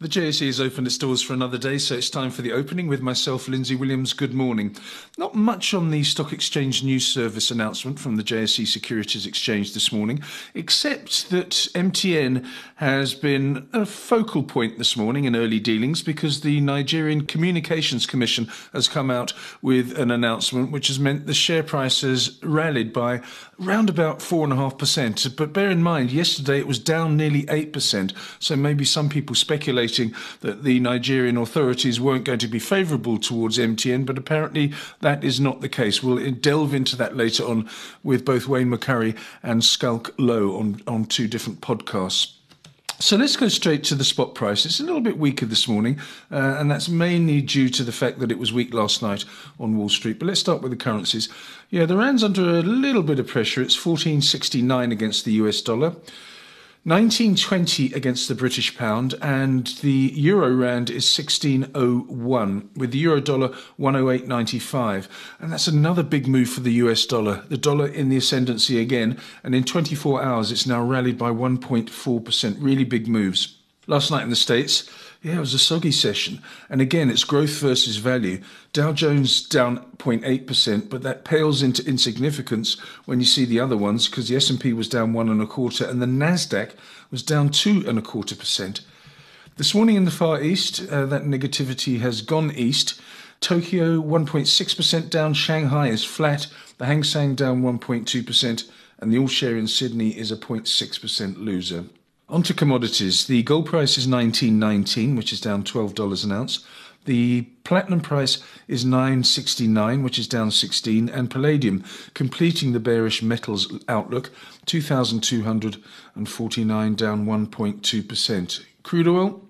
The JSE has opened its doors for another day, so it's time for the opening with myself, Lindsay Williams. Good morning. Not much on the Stock Exchange News Service announcement from the JSE Securities Exchange this morning, except that MTN has been a focal point this morning in early dealings because the Nigerian Communications Commission has come out with an announcement which has meant the share price has rallied by round about 4.5%. But bear in mind, yesterday it was down nearly 8%, so maybe some people speculate that the Nigerian authorities weren't going to be favourable towards MTN, but apparently that is not the case. We'll delve into that later on with both Wayne McCurry and Schalk Louw on, on two different podcasts. So let's go straight to the spot price. It's a little bit weaker this morning, uh, and that's mainly due to the fact that it was weak last night on Wall Street. But let's start with the currencies. Yeah, the rand's under a little bit of pressure. It's 1469 against the US dollar. 1920 against the British pound, and the euro rand is 1601, with the euro dollar 108.95. And that's another big move for the US dollar. The dollar in the ascendancy again, and in 24 hours it's now rallied by 1.4%. Really big moves. Last night in the States, yeah, it was a soggy session. And again, it's growth versus value. Dow Jones down 0.8%, but that pales into insignificance when you see the other ones because the S&P was down one and a quarter and the Nasdaq was down two and a quarter percent. This morning in the Far East, uh, that negativity has gone east. Tokyo 1.6% down, Shanghai is flat, the Hang Seng down 1.2%, and the All Share in Sydney is a 0.6% loser. On to commodities. The gold price is 19.19, which is down $12 an ounce. The platinum price is 969, which is down 16, and palladium, completing the bearish metals outlook, 2249, down 1.2%. Crude oil,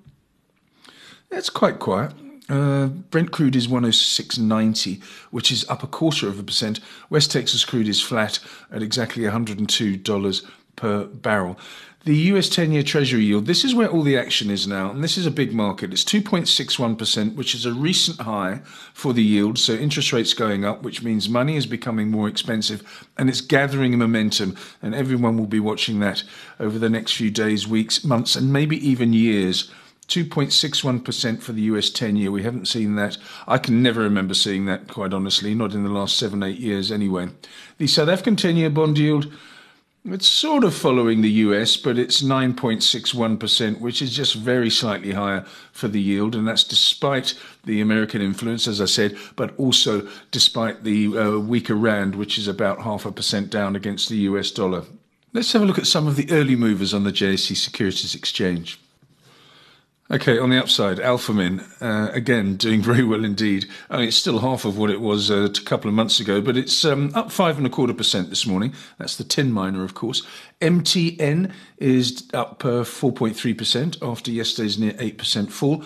that's quite quiet. Uh, Brent crude is 106.90, which is up a quarter of a percent. West Texas crude is flat at exactly $102 per barrel. The US 10 year Treasury yield, this is where all the action is now, and this is a big market. It's 2.61%, which is a recent high for the yield. So interest rates going up, which means money is becoming more expensive and it's gathering momentum. And everyone will be watching that over the next few days, weeks, months, and maybe even years. 2.61% for the US 10 year. We haven't seen that. I can never remember seeing that, quite honestly, not in the last seven, eight years anyway. The South African 10 year bond yield it's sort of following the US, but it's 9.61%, which is just very slightly higher for the yield. And that's despite the American influence, as I said, but also despite the uh, weaker Rand, which is about half a percent down against the US dollar. Let's have a look at some of the early movers on the JSE Securities Exchange. Okay, on the upside, Alphamin, uh, again, doing very well indeed. I mean, it's still half of what it was uh, a couple of months ago, but it's um, up five and a quarter percent this morning. That's the tin miner, of course. MTN is up uh, 4.3% after yesterday's near 8% fall.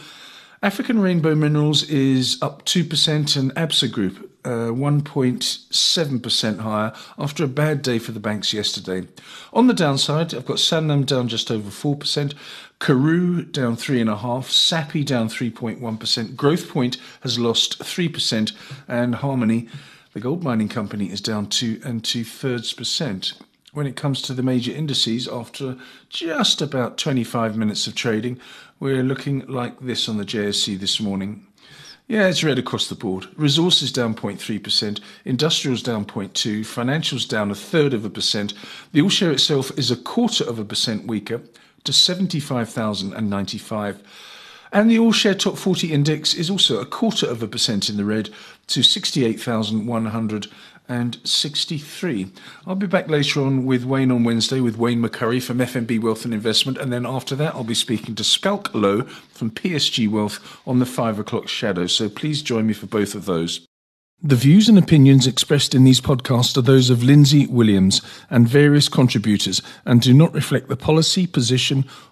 African Rainbow Minerals is up 2%, and Absa Group uh, 1.7% higher after a bad day for the banks yesterday. On the downside, I've got Sanlam down just over 4%, Karoo down 3.5%, Sappi down 3.1%, Growthpoint has lost 3%, and Harmony, the gold mining company, is down 2 and 2 thirds percent. When it comes to the major indices, after just about 25 minutes of trading, we're looking like this on the JSE this morning. Yeah, it's red across the board. Resources down 0.3%, industrials down 0.2, financials down a third of a percent. The all share itself is a quarter of a percent weaker to 75,095. And the all share top 40 index is also a quarter of a percent in the red to 68,163. I'll be back later on with Wayne on Wednesday with Wayne McCurry from FNB Wealth and Investment. And then after that, I'll be speaking to Schalk Louw from PSG Wealth on the five o'clock shadow. So please join me for both of those. The views and opinions expressed in these podcasts are those of Lindsay Williams and various contributors and do not reflect the policy, position,